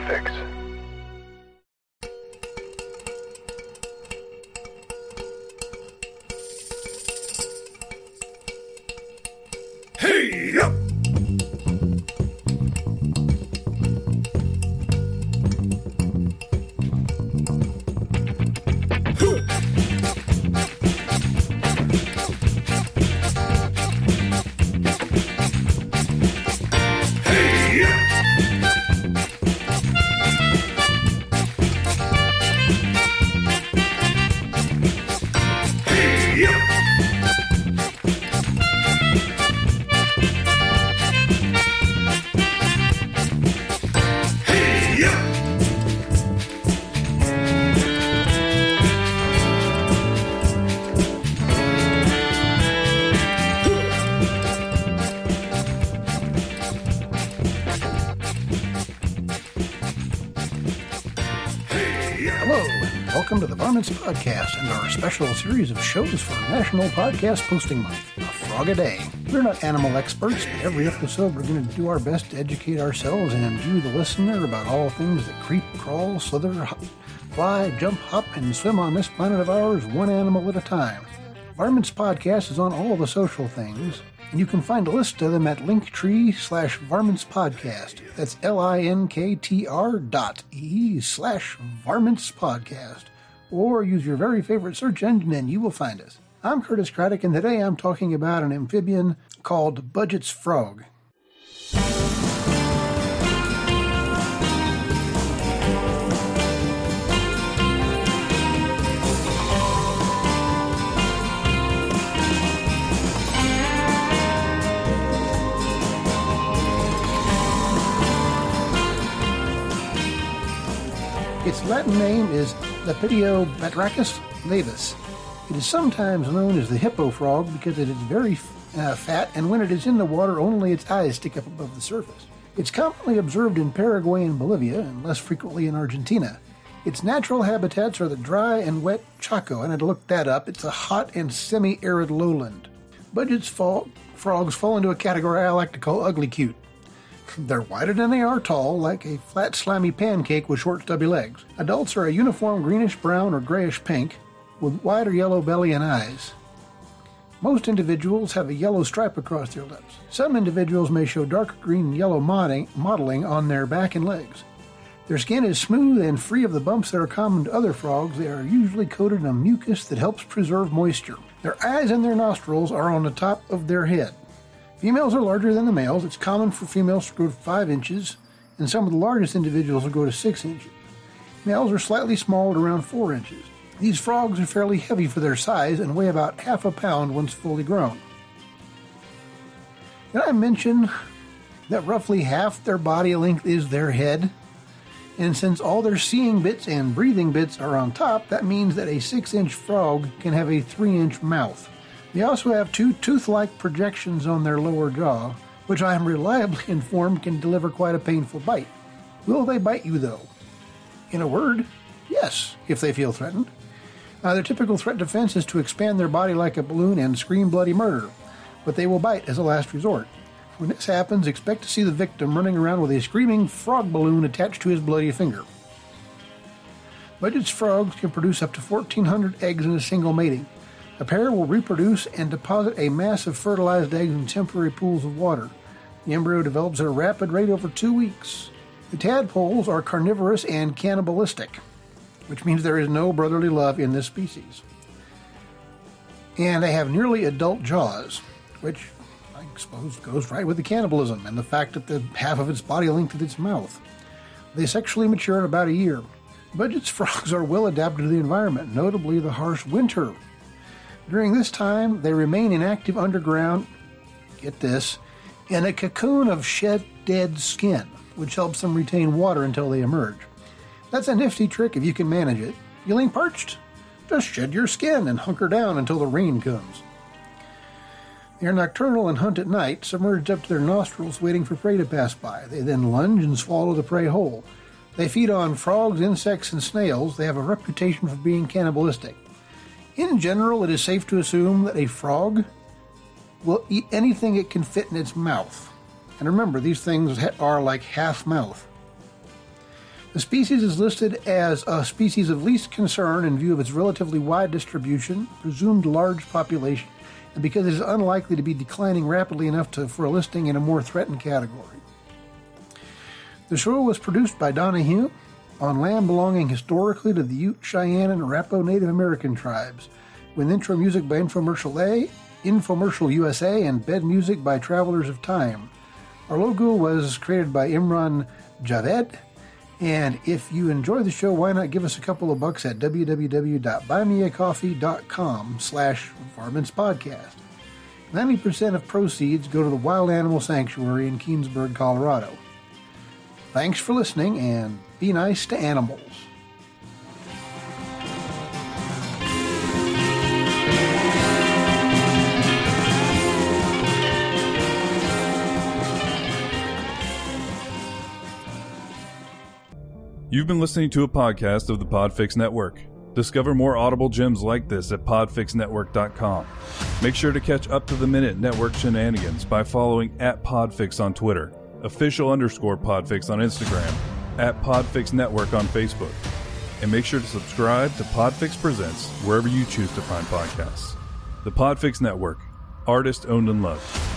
Podfix. Hey! Up! Welcome to the Varmints Podcast and our special series of shows for National Podcast Posting Month, A Frog a Day. We're not animal experts, but every episode we're going to do our best to educate ourselves and you, the listener, about all things that creep, crawl, slither, hop, fly, jump, hop, and swim on this planet of ours, one animal at a time. Varmints Podcast is on all the social things, and you can find a list of them at linktree slash varmints podcast. That's L-I-N-K-T-R dot E slash varmints podcast. Or use your very favorite search engine and you will find us. I'm Curtis Craddock, and today I'm talking about an amphibian called Budgett's Frog. Its Latin name is Lepidobatrachus laevis. It is sometimes known as the hippo frog because it is very uh, fat, and when it is in the water, only its eyes stick up above the surface. It's commonly observed in Paraguay and Bolivia, and less frequently in Argentina. Its natural habitats are the dry and wet Chaco, and I looked that up. It's a hot and semi arid lowland. Budgett's fall, frogs fall into a category I like to call ugly cute. They're wider than they are tall, like a flat, slimy pancake with short, stubby legs. Adults are a uniform greenish brown or grayish pink, with wider yellow belly and eyes. Most individuals have a yellow stripe across their lips. Some individuals may show dark green and yellow mottling, mottling on their back and legs. Their skin is smooth and free of the bumps that are common to other frogs. They are usually coated in a mucus that helps preserve moisture. Their eyes and their nostrils are on the top of their head. Females are larger than the males. It's common for females to grow to 5 inches, and some of the largest individuals will grow to 6 inches. Males are slightly small at around 4 inches. These frogs are fairly heavy for their size and weigh about half a pound once fully grown. Did I mention that roughly half their body length is their head? And since all their seeing bits and breathing bits are on top, that means that a 6 inch frog can have a 3 inch mouth. They also have two tooth like projections on their lower jaw, which I am reliably informed can deliver quite a painful bite. Will they bite you, though? In a word, yes, if they feel threatened. Uh, their typical threat defense is to expand their body like a balloon and scream bloody murder, but they will bite as a last resort. When this happens, expect to see the victim running around with a screaming frog balloon attached to his bloody finger. Budgett's frogs can produce up to 1,400 eggs in a single mating. A pair will reproduce and deposit a mass of fertilized eggs in temporary pools of water. The embryo develops at a rapid rate over two weeks. The tadpoles are carnivorous and cannibalistic, which means there is no brotherly love in this species. And they have nearly adult jaws, which I suppose goes right with the cannibalism and the fact that the half of its body length is its mouth. They sexually mature in about a year. Budgett's frogs are well adapted to the environment, notably the harsh winter. During this time, they remain inactive underground, get this, in a cocoon of shed dead skin, which helps them retain water until they emerge. That's a nifty trick if you can manage it. Feeling parched? Just shed your skin and hunker down until the rain comes. They are nocturnal and hunt at night, submerged up to their nostrils waiting for prey to pass by. They then lunge and swallow the prey whole. They feed on frogs, insects, and snails. They have a reputation for being cannibalistic. In general, it is safe to assume that a frog will eat anything it can fit in its mouth. And remember, these things are like half mouth. The species is listed as a species of least concern in view of its relatively wide distribution, presumed large population, and because it is unlikely to be declining rapidly enough to, for a listing in a more threatened category. The show was produced by Donahue on land belonging historically to the Ute, Cheyenne, and Arapaho Native American tribes, with intro music by Infomercial A, Infomercial USA, and bed music by Travelers of Time. Our logo was created by Imran Javed. And if you enjoy the show, why not give us a couple of bucks at www.buymeacoffee.com slash varmints podcast. 90% of proceeds go to the Wild Animal Sanctuary in Keenesburg, Colorado. Thanks for listening and be nice to animals. You've been listening to a podcast of the Podfix Network. Discover more audible gems like this at podfixnetwork.com. Make sure to catch up to the minute network shenanigans by following at Podfix on Twitter, official underscore Podfix on Instagram, at Podfix Network on Facebook. And make sure to subscribe to Podfix Presents wherever you choose to find podcasts. The Podfix Network, artist owned and loved.